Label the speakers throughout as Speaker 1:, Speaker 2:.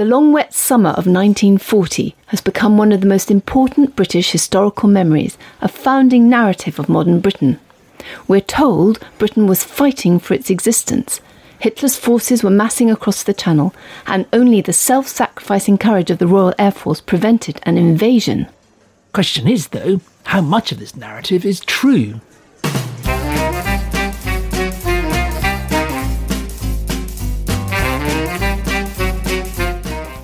Speaker 1: The long wet summer of 1940 has become one of the most important British historical memories, a founding narrative of modern Britain. We're told Britain was fighting for its existence. Hitler's forces were massing across the Channel, and only the self sacrificing courage of the Royal Air Force prevented an invasion.
Speaker 2: Question is, though, how much of this narrative is true?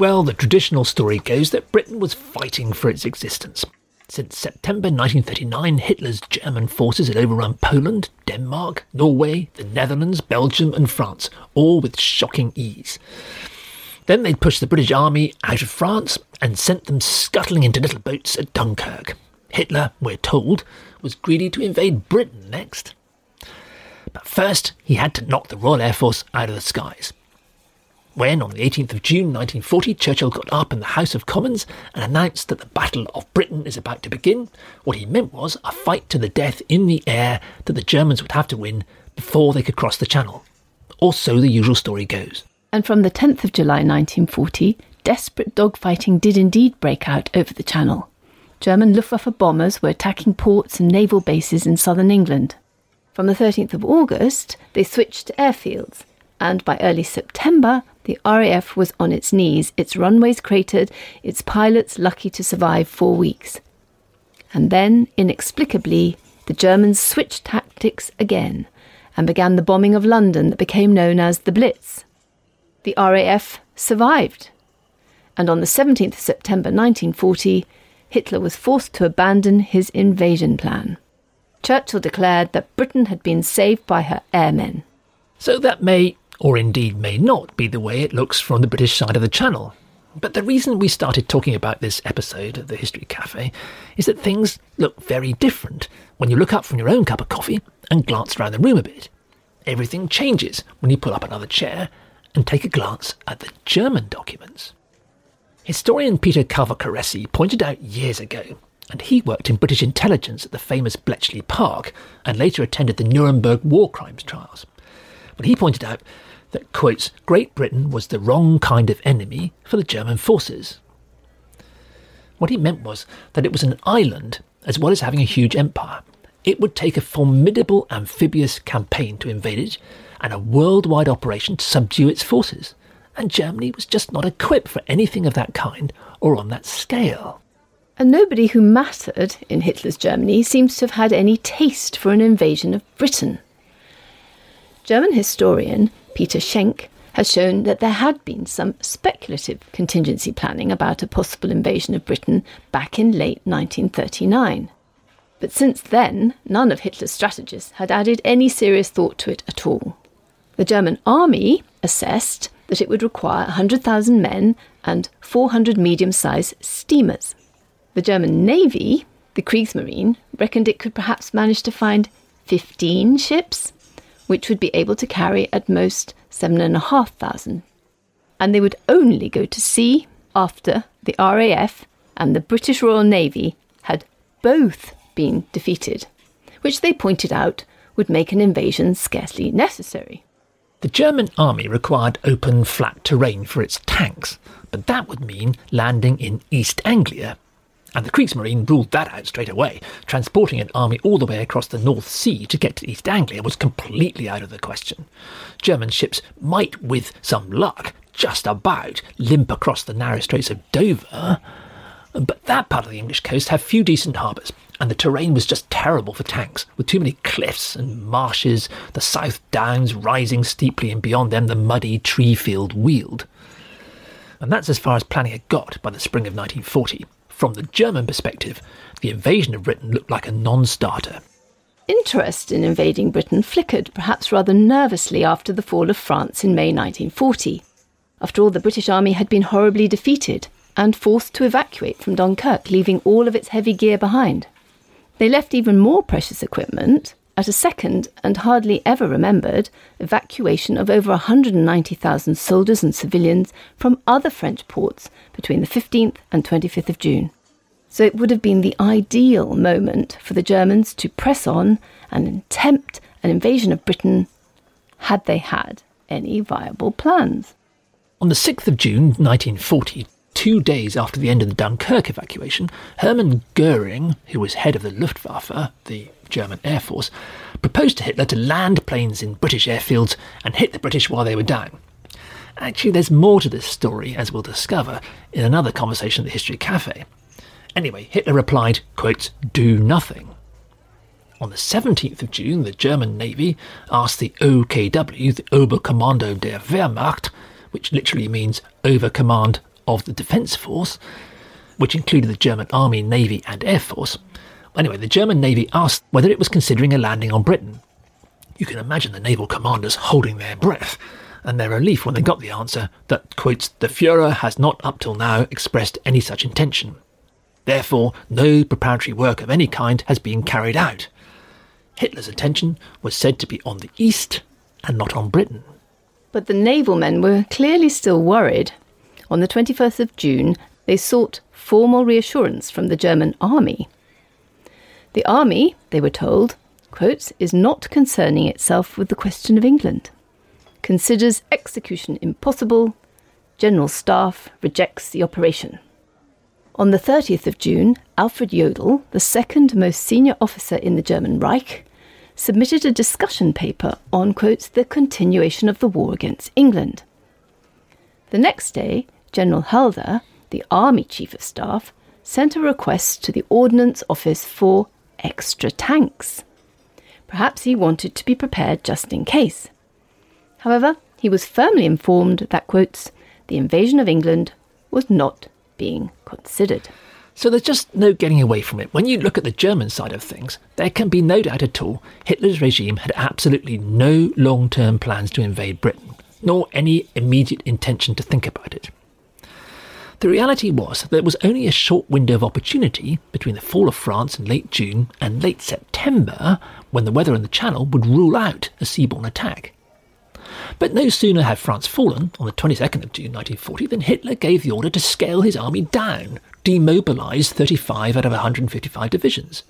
Speaker 2: Well, the traditional story goes that Britain was fighting for its existence. Since September 1939, Hitler's German forces had overrun Poland, Denmark, Norway, the Netherlands, Belgium, and France, all with shocking ease. Then they'd pushed the British army out of France and sent them scuttling into little boats at Dunkirk. Hitler, we're told, was greedy to invade Britain next. But first, he had to knock the Royal Air Force out of the skies. When, on the 18th of June 1940, Churchill got up in the House of Commons and announced that the Battle of Britain is about to begin, what he meant was a fight to the death in the air that the Germans would have to win before they could cross the Channel. Or so the usual story goes.
Speaker 1: And from the 10th of July 1940, desperate dogfighting did indeed break out over the Channel. German Luftwaffe bombers were attacking ports and naval bases in southern England. From the 13th of August, they switched to airfields, and by early September, the RAF was on its knees, its runways cratered, its pilots lucky to survive four weeks. And then, inexplicably, the Germans switched tactics again and began the bombing of London that became known as the Blitz. The RAF survived, and on the 17th of September 1940, Hitler was forced to abandon his invasion plan. Churchill declared that Britain had been saved by her airmen.
Speaker 2: So that may or indeed may not be the way it looks from the British side of the Channel. But the reason we started talking about this episode of the History Cafe is that things look very different when you look up from your own cup of coffee and glance around the room a bit. Everything changes when you pull up another chair and take a glance at the German documents. Historian Peter Calvocoressi pointed out years ago, and he worked in British intelligence at the famous Bletchley Park and later attended the Nuremberg war crimes trials. But he pointed out that, quotes, Great Britain was the wrong kind of enemy for the German forces. What he meant was that it was an island as well as having a huge empire. It would take a formidable amphibious campaign to invade it and a worldwide operation to subdue its forces. And Germany was just not equipped for anything of that kind or on that scale.
Speaker 1: And nobody who mattered in Hitler's Germany seems to have had any taste for an invasion of Britain. German historian Peter Schenk has shown that there had been some speculative contingency planning about a possible invasion of Britain back in late 1939. But since then, none of Hitler's strategists had added any serious thought to it at all. The German army assessed that it would require 100,000 men and 400 medium sized steamers. The German navy, the Kriegsmarine, reckoned it could perhaps manage to find 15 ships which would be able to carry at most 7,500. And they would only go to sea after the RAF and the British Royal Navy had both been defeated, which they pointed out would make an invasion scarcely necessary.
Speaker 2: The German army required open, flat terrain for its tanks, but that would mean landing in East Anglia and the Kriegsmarine ruled that out straight away. Transporting an army all the way across the North Sea to get to East Anglia was completely out of the question. German ships might, with some luck, just about limp across the narrow straits of Dover, but that part of the English coast had few decent harbours, and the terrain was just terrible for tanks, with too many cliffs and marshes, the South Downs rising steeply, and beyond them the muddy tree field Weald. And that's as far as planning had got by the spring of 1940. From the German perspective, the invasion of Britain looked like a non starter.
Speaker 1: Interest in invading Britain flickered, perhaps rather nervously, after the fall of France in May 1940. After all, the British Army had been horribly defeated and forced to evacuate from Dunkirk, leaving all of its heavy gear behind. They left even more precious equipment at a second and hardly ever remembered evacuation of over 190,000 soldiers and civilians from other French ports between the 15th and 25th of June. So it would have been the ideal moment for the Germans to press on and attempt an invasion of Britain had they had any viable plans.
Speaker 2: On the 6th of June 1940, two days after the end of the Dunkirk evacuation, Hermann Goering, who was head of the Luftwaffe, the German Air Force, proposed to Hitler to land planes in British airfields and hit the British while they were down. Actually, there's more to this story, as we'll discover in another conversation at the History Cafe. Anyway, Hitler replied, quote, do nothing. On the 17th of June, the German Navy asked the OKW, the Oberkommando der Wehrmacht, which literally means Over Command of the Defence Force, which included the German Army, Navy, and Air Force. Anyway, the German Navy asked whether it was considering a landing on Britain. You can imagine the naval commanders holding their breath and their relief when they got the answer that, quotes, the Fuhrer has not up till now expressed any such intention. Therefore, no preparatory work of any kind has been carried out. Hitler's attention was said to be on the east and not on Britain.
Speaker 1: But the naval men were clearly still worried. On the 21st of June, they sought formal reassurance from the German army. The army, they were told, quotes, is not concerning itself with the question of England, considers execution impossible, General Staff rejects the operation. On the 30th of June, Alfred Jodl, the second most senior officer in the German Reich, submitted a discussion paper on, quotes, the continuation of the war against England. The next day, General Halder, the Army Chief of Staff, sent a request to the Ordnance Office for extra tanks. Perhaps he wanted to be prepared just in case. However, he was firmly informed that, quotes, the invasion of England was not being considered.
Speaker 2: So there's just no getting away from it. When you look at the German side of things, there can be no doubt at all Hitler's regime had absolutely no long term plans to invade Britain, nor any immediate intention to think about it. The reality was that there was only a short window of opportunity between the fall of France in late June and late September when the weather in the Channel would rule out a seaborne attack. But no sooner had France fallen, on the 22nd of June 1940, than Hitler gave the order to scale his army down, demobilise 35 out of 155 divisions.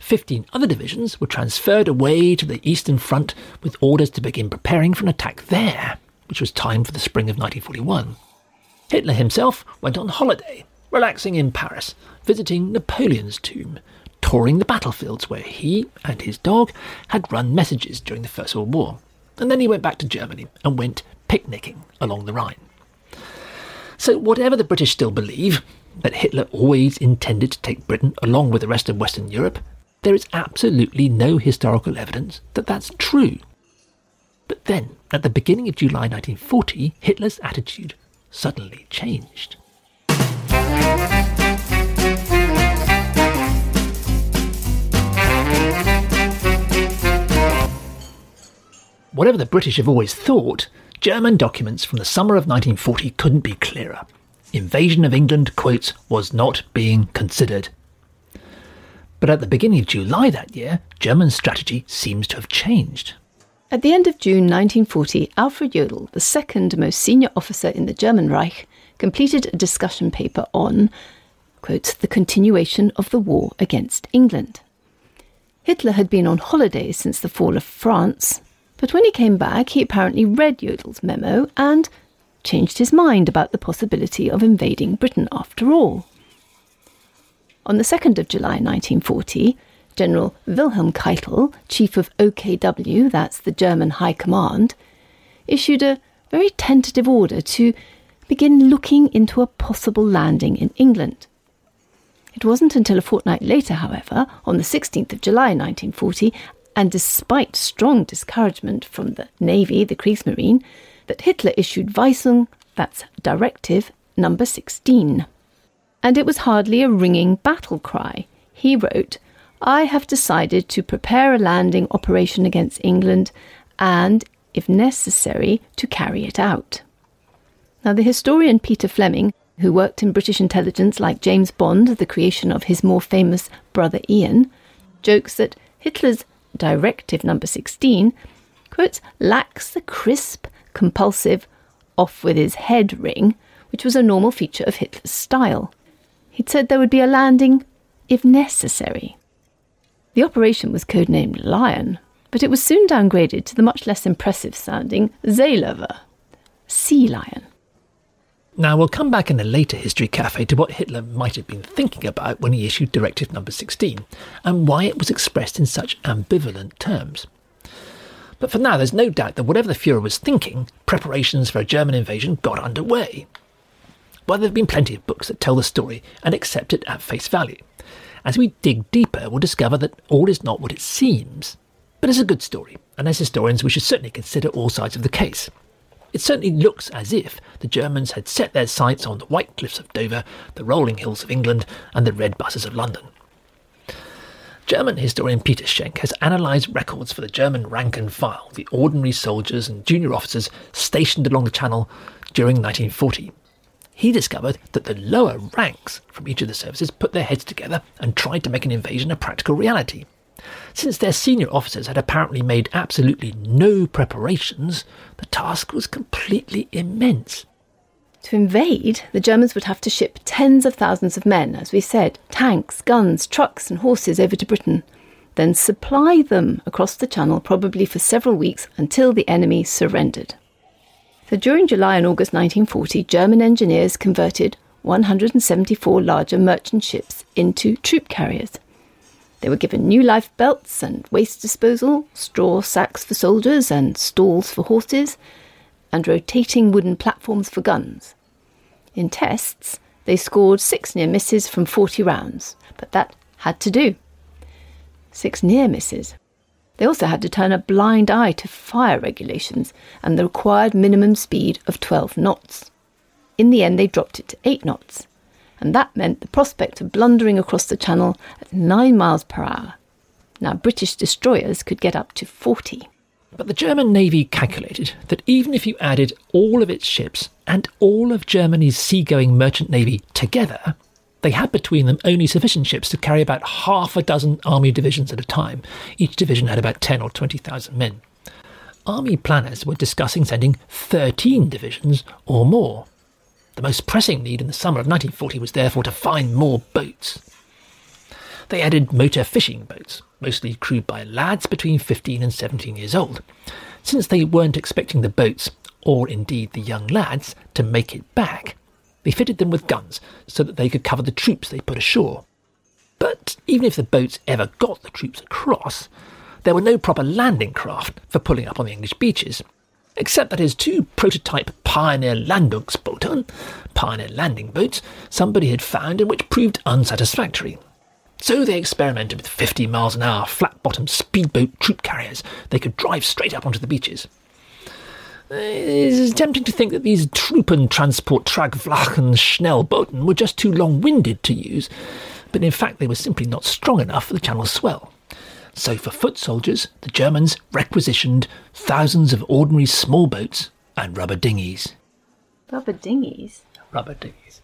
Speaker 2: 15 other divisions were transferred away to the Eastern Front with orders to begin preparing for an attack there, which was timed for the spring of 1941. Hitler himself went on holiday, relaxing in Paris, visiting Napoleon's tomb, touring the battlefields where he and his dog had run messages during the First World War and then he went back to Germany and went picnicking along the Rhine. So, whatever the British still believe, that Hitler always intended to take Britain along with the rest of Western Europe, there is absolutely no historical evidence that that's true. But then, at the beginning of July 1940, Hitler's attitude suddenly changed. Whatever the British have always thought, German documents from the summer of 1940 couldn't be clearer. Invasion of England, quotes, was not being considered. But at the beginning of July that year, German strategy seems to have changed.
Speaker 1: At the end of June 1940, Alfred Jodl, the second most senior officer in the German Reich, completed a discussion paper on, quotes, the continuation of the war against England. Hitler had been on holiday since the fall of France, but when he came back, he apparently read Jodl's memo and changed his mind about the possibility of invading Britain after all. On the 2nd of July 1940, General Wilhelm Keitel, chief of OKW, that's the German High Command, issued a very tentative order to begin looking into a possible landing in England. It wasn't until a fortnight later, however, on the 16th of July 1940, and despite strong discouragement from the Navy, the Kriegsmarine, that Hitler issued Weisung, that's Directive number 16. And it was hardly a ringing battle cry. He wrote, I have decided to prepare a landing operation against England and, if necessary, to carry it out. Now, the historian Peter Fleming, who worked in British intelligence like James Bond, the creation of his more famous brother Ian, jokes that Hitler's Directive Number 16, quote, lacks the crisp, compulsive, off with his head ring, which was a normal feature of Hitler's style. He'd said there would be a landing if necessary. The operation was codenamed Lion, but it was soon downgraded to the much less impressive sounding Seelöwe, sea lion.
Speaker 2: Now, we'll come back in a later History Cafe to what Hitler might have been thinking about when he issued Directive Number 16 and why it was expressed in such ambivalent terms. But for now, there's no doubt that whatever the Fuhrer was thinking, preparations for a German invasion got underway. Well, there have been plenty of books that tell the story and accept it at face value. As we dig deeper, we'll discover that all is not what it seems. But it's a good story, and as historians, we should certainly consider all sides of the case. It certainly looks as if the Germans had set their sights on the white cliffs of Dover, the rolling hills of England, and the red buses of London. German historian Peter Schenk has analysed records for the German rank and file, the ordinary soldiers and junior officers stationed along the Channel during 1940. He discovered that the lower ranks from each of the services put their heads together and tried to make an invasion a practical reality. Since their senior officers had apparently made absolutely no preparations, the task was completely immense.
Speaker 1: To invade, the Germans would have to ship tens of thousands of men, as we said, tanks, guns, trucks, and horses over to Britain, then supply them across the Channel, probably for several weeks until the enemy surrendered. So during July and August 1940, German engineers converted 174 larger merchant ships into troop carriers. They were given new life belts and waste disposal, straw sacks for soldiers and stalls for horses, and rotating wooden platforms for guns. In tests, they scored six near misses from 40 rounds, but that had to do. Six near misses. They also had to turn a blind eye to fire regulations and the required minimum speed of 12 knots. In the end, they dropped it to 8 knots, and that meant the prospect of blundering across the channel at 9 miles per hour. Now, British destroyers could get up to 40.
Speaker 2: But the German Navy calculated that even if you added all of its ships and all of Germany's seagoing merchant navy together, they had between them only sufficient ships to carry about half a dozen army divisions at a time. Each division had about 10 or 20,000 men. Army planners were discussing sending 13 divisions or more. The most pressing need in the summer of 1940 was therefore to find more boats. They added motor fishing boats, mostly crewed by lads between 15 and 17 years old. Since they weren't expecting the boats, or indeed the young lads, to make it back, they fitted them with guns so that they could cover the troops they put ashore. But even if the boats ever got the troops across, there were no proper landing craft for pulling up on the English beaches, except that his two prototype Pioneer Landungsboote, Pioneer landing boats, somebody had found and which proved unsatisfactory. So they experimented with 50 miles an hour flat bottomed speedboat troop carriers they could drive straight up onto the beaches. It is tempting to think that these Truppen Transport Tragflachen Schnellbooten were just too long winded to use, but in fact they were simply not strong enough for the channel's swell. So for foot soldiers, the Germans requisitioned thousands of ordinary small boats and rubber dinghies.
Speaker 1: Rubber dinghies?
Speaker 2: Rubber dinghies.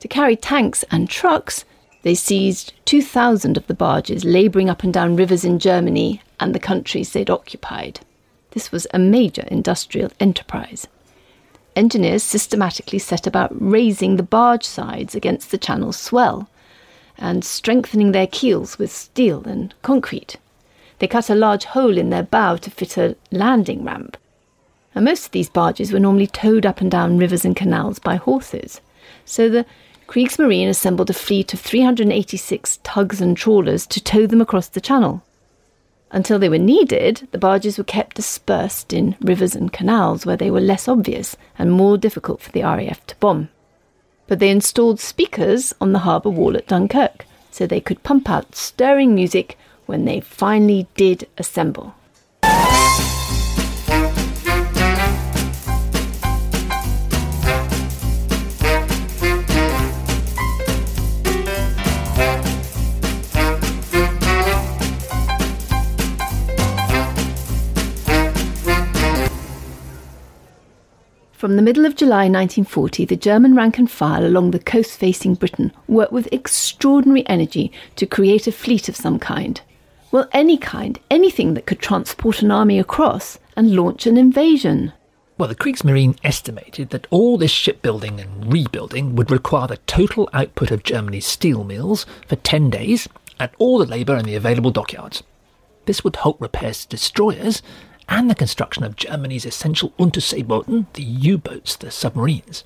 Speaker 1: To carry tanks and trucks, they seized 2,000 of the barges labouring up and down rivers in Germany and the countries they'd occupied. This was a major industrial enterprise. Engineers systematically set about raising the barge sides against the channel's swell and strengthening their keels with steel and concrete. They cut a large hole in their bow to fit a landing ramp. And most of these barges were normally towed up and down rivers and canals by horses. So the Kriegsmarine assembled a fleet of 386 tugs and trawlers to tow them across the channel. Until they were needed, the barges were kept dispersed in rivers and canals where they were less obvious and more difficult for the RAF to bomb. But they installed speakers on the harbour wall at Dunkirk so they could pump out stirring music when they finally did assemble. From the middle of July 1940, the German rank and file along the coast facing Britain worked with extraordinary energy to create a fleet of some kind. Well, any kind, anything that could transport an army across and launch an invasion.
Speaker 2: Well, the Kriegsmarine estimated that all this shipbuilding and rebuilding would require the total output of Germany's steel mills for 10 days and all the labour in the available dockyards. This would halt repairs to destroyers and the construction of Germany's essential Unterseebooten, the U boats, the submarines.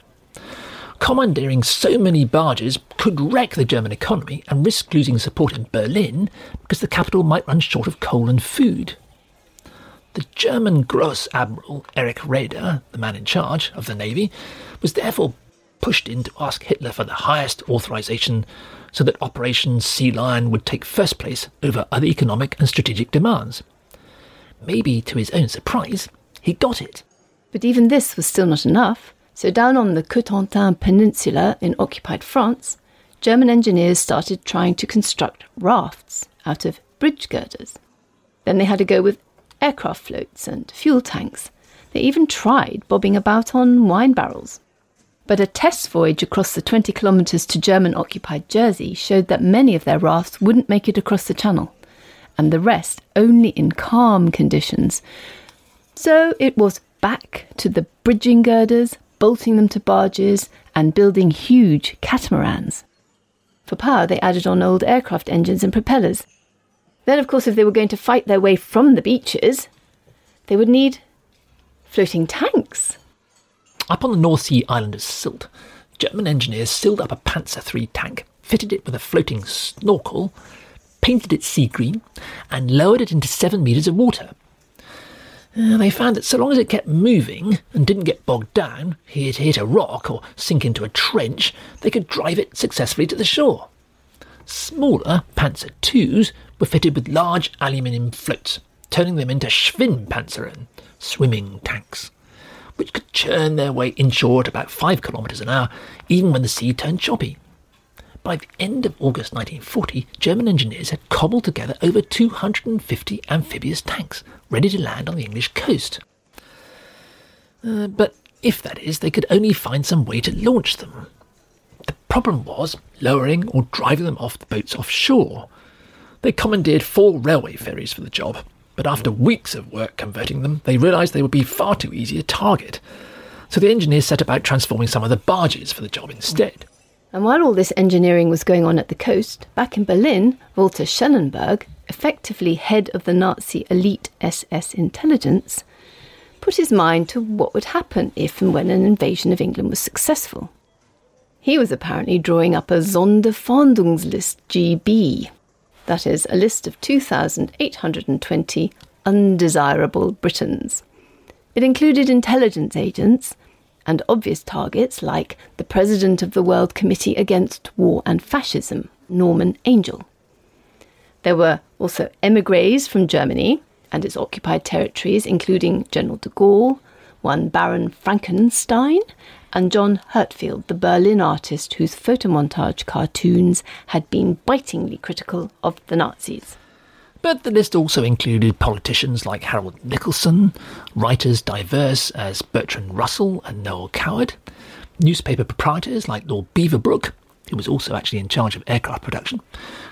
Speaker 2: Commandeering so many barges could wreck the German economy and risk losing support in Berlin because the capital might run short of coal and food. The German Gross Admiral Erich Raeder, the man in charge of the navy, was therefore pushed in to ask Hitler for the highest authorization so that Operation Sea Lion would take first place over other economic and strategic demands. Maybe to his own surprise, he got it.
Speaker 1: But even this was still not enough. So, down on the Cotentin Peninsula in occupied France, German engineers started trying to construct rafts out of bridge girders. Then they had to go with aircraft floats and fuel tanks. They even tried bobbing about on wine barrels. But a test voyage across the 20 kilometres to German occupied Jersey showed that many of their rafts wouldn't make it across the channel, and the rest only in calm conditions. So it was back to the bridging girders, bolting them to barges, and building huge catamarans. For power, they added on old aircraft engines and propellers. Then, of course, if they were going to fight their way from the beaches, they would need floating tanks.
Speaker 2: Up on the North Sea island of Sylt, German engineers sealed up a Panzer III tank, fitted it with a floating snorkel, painted it sea green, and lowered it into seven metres of water. Uh, they found that so long as it kept moving and didn't get bogged down, hit, hit a rock or sink into a trench, they could drive it successfully to the shore. Smaller Panzer IIs were fitted with large aluminium floats, turning them into Schwimmpanzeren, swimming tanks, which could churn their way inshore at about five kilometres an hour, even when the sea turned choppy. By the end of August 1940, German engineers had cobbled together over 250 amphibious tanks, ready to land on the English coast. Uh, but if that is, they could only find some way to launch them. The problem was lowering or driving them off the boats offshore. They commandeered four railway ferries for the job, but after weeks of work converting them, they realised they would be far too easy a target. So the engineers set about transforming some of the barges for the job instead.
Speaker 1: And while all this engineering was going on at the coast, back in Berlin, Walter Schellenberg, effectively head of the Nazi elite SS intelligence, put his mind to what would happen if and when an invasion of England was successful. He was apparently drawing up a Sonderfahndungslist GB, that is, a list of 2,820 undesirable Britons. It included intelligence agents, and obvious targets like the president of the World Committee Against War and Fascism, Norman Angell. There were also emigres from Germany and its occupied territories, including General de Gaulle, one Baron Franckenstein, and John Herzfeld, the Berlin artist whose photomontage cartoons had been bitingly critical of the Nazis.
Speaker 2: But the list also included politicians like Harold Nicolson, writers diverse as Bertrand Russell and Noel Coward, newspaper proprietors like Lord Beaverbrook, who was also actually in charge of aircraft production,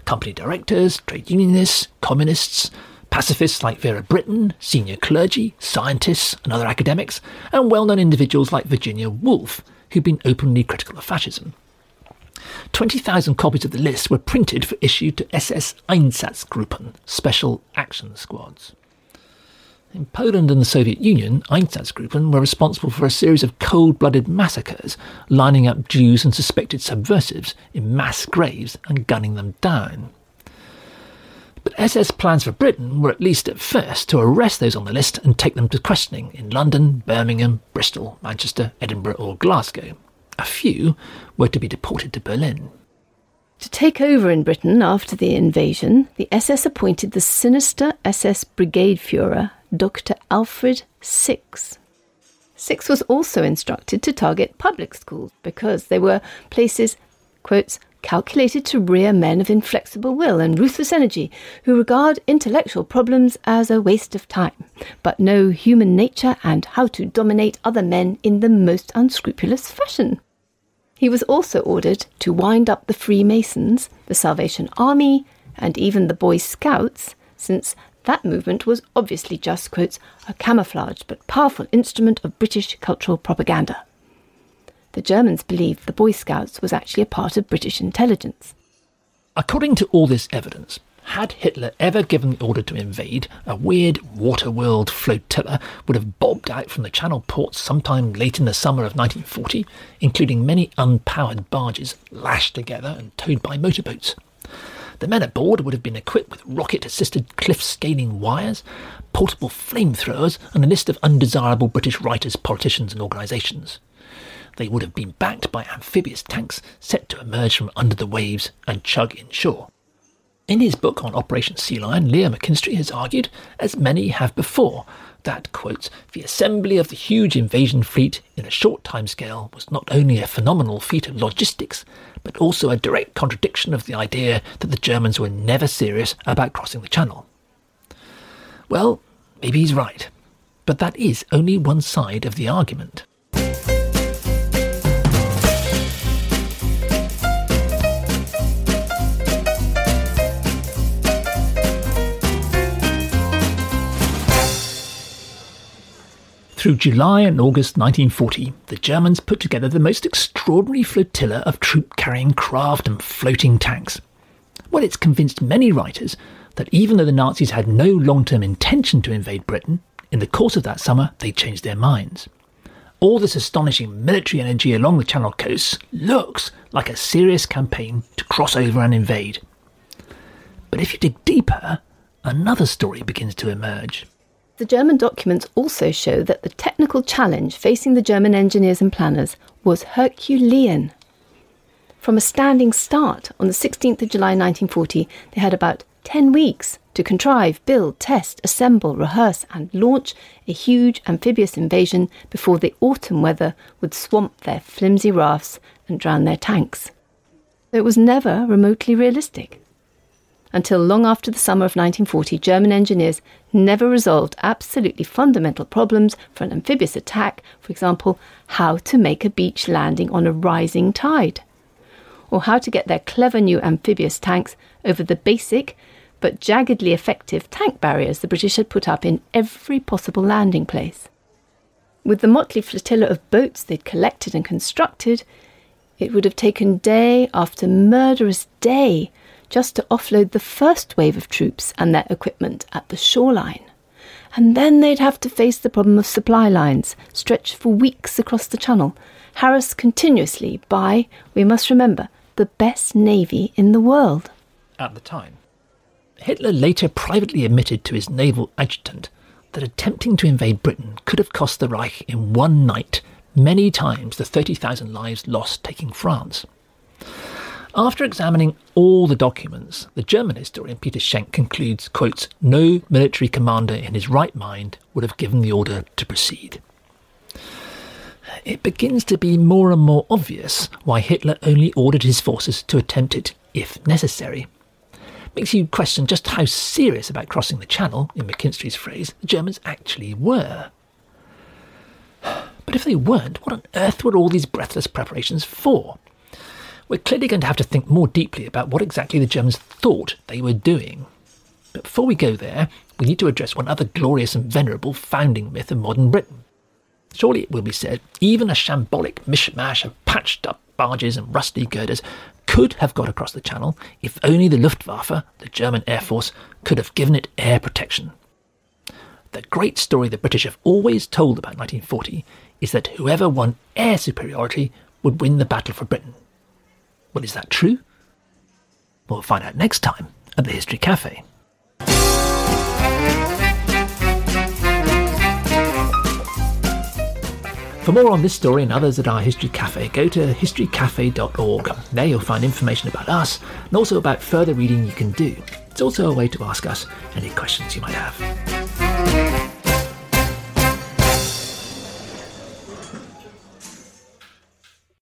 Speaker 2: company directors, trade unionists, communists, pacifists like Vera Brittain, senior clergy, scientists, and other academics, and well known individuals like Virginia Woolf, who'd been openly critical of fascism. 20,000 copies of the list were printed for issue to SS Einsatzgruppen, Special Action Squads. In Poland and the Soviet Union, Einsatzgruppen were responsible for a series of cold blooded massacres, lining up Jews and suspected subversives in mass graves and gunning them down. But SS plans for Britain were at least at first to arrest those on the list and take them to questioning in London, Birmingham, Bristol, Manchester, Edinburgh, or Glasgow. A few were to be deported to Berlin.
Speaker 1: To take over in Britain after the invasion, the SS appointed the sinister SS Brigade Fuhrer, Dr. Alfred Six. Six was also instructed to target public schools because they were places, quotes, calculated to rear men of inflexible will and ruthless energy who regard intellectual problems as a waste of time, but know human nature and how to dominate other men in the most unscrupulous fashion. He was also ordered to wind up the Freemasons, the Salvation Army, and even the Boy Scouts, since that movement was obviously just, quotes, a camouflaged but powerful instrument of British cultural propaganda the Germans believed the Boy Scouts was actually a part of British intelligence.
Speaker 2: According to all this evidence, had Hitler ever given the order to invade, a weird waterworld flotilla would have bobbed out from the Channel ports sometime late in the summer of 1940, including many unpowered barges lashed together and towed by motorboats. The men aboard would have been equipped with rocket assisted cliff scaling wires, portable flamethrowers, and a list of undesirable British writers, politicians, and organisations they would have been backed by amphibious tanks set to emerge from under the waves and chug inshore. In his book on Operation Sea Lion, Leo McKinstry has argued, as many have before, that, quote, the assembly of the huge invasion fleet in a short time scale was not only a phenomenal feat of logistics, but also a direct contradiction of the idea that the Germans were never serious about crossing the Channel. Well, maybe he's right, but that is only one side of the argument. Through July and August 1940, the Germans put together the most extraordinary flotilla of troop carrying craft and floating tanks. Well, it's convinced many writers that even though the Nazis had no long term intention to invade Britain, in the course of that summer they changed their minds. All this astonishing military energy along the Channel coast looks like a serious campaign to cross over and invade. But if you dig deeper, another story begins to emerge.
Speaker 1: The German documents also show that the technical challenge facing the German engineers and planners was Herculean. From a standing start on the 16th of July 1940, they had about 10 weeks to contrive, build, test, assemble, rehearse, and launch a huge amphibious invasion before the autumn weather would swamp their flimsy rafts and drown their tanks. It was never remotely realistic. Until long after the summer of 1940, German engineers never resolved absolutely fundamental problems for an amphibious attack, for example, how to make a beach landing on a rising tide, or how to get their clever new amphibious tanks over the basic but jaggedly effective tank barriers the British had put up in every possible landing place. With the motley flotilla of boats they'd collected and constructed, it would have taken day after murderous day just to offload the first wave of troops and their equipment at the shoreline. And then they'd have to face the problem of supply lines stretched for weeks across the channel, harassed continuously by, we must remember, the best navy in the world.
Speaker 2: At the time. Hitler later privately admitted to his naval adjutant that attempting to invade Britain could have cost the Reich in one night many times the 30,000 lives lost taking France. After examining all the documents, the German historian Peter Schenk concludes, no military commander in his right mind would have given the order to proceed. It begins to be more and more obvious why Hitler only ordered his forces to attempt it if necessary. Makes you question just how serious about crossing the Channel, in McKinstry's phrase, the Germans actually were. But if they weren't, what on earth were all these breathless preparations for? We're clearly going to have to think more deeply about what exactly the Germans thought they were doing. But before we go there, we need to address one other glorious and venerable founding myth of modern Britain. Surely it will be said, even a shambolic mishmash of patched up barges and rusty girders could have got across the channel if only the Luftwaffe, the German Air Force, could have given it air protection. The great story the British have always told about 1940 is that whoever won air superiority would win the battle for Britain. Well, is that true? We'll find out next time at the History Cafe. For more on this story and others at our History Cafe, go to historycafe.org. There you'll find information about us and also about further reading you can do. It's also a way to ask us any questions you might have.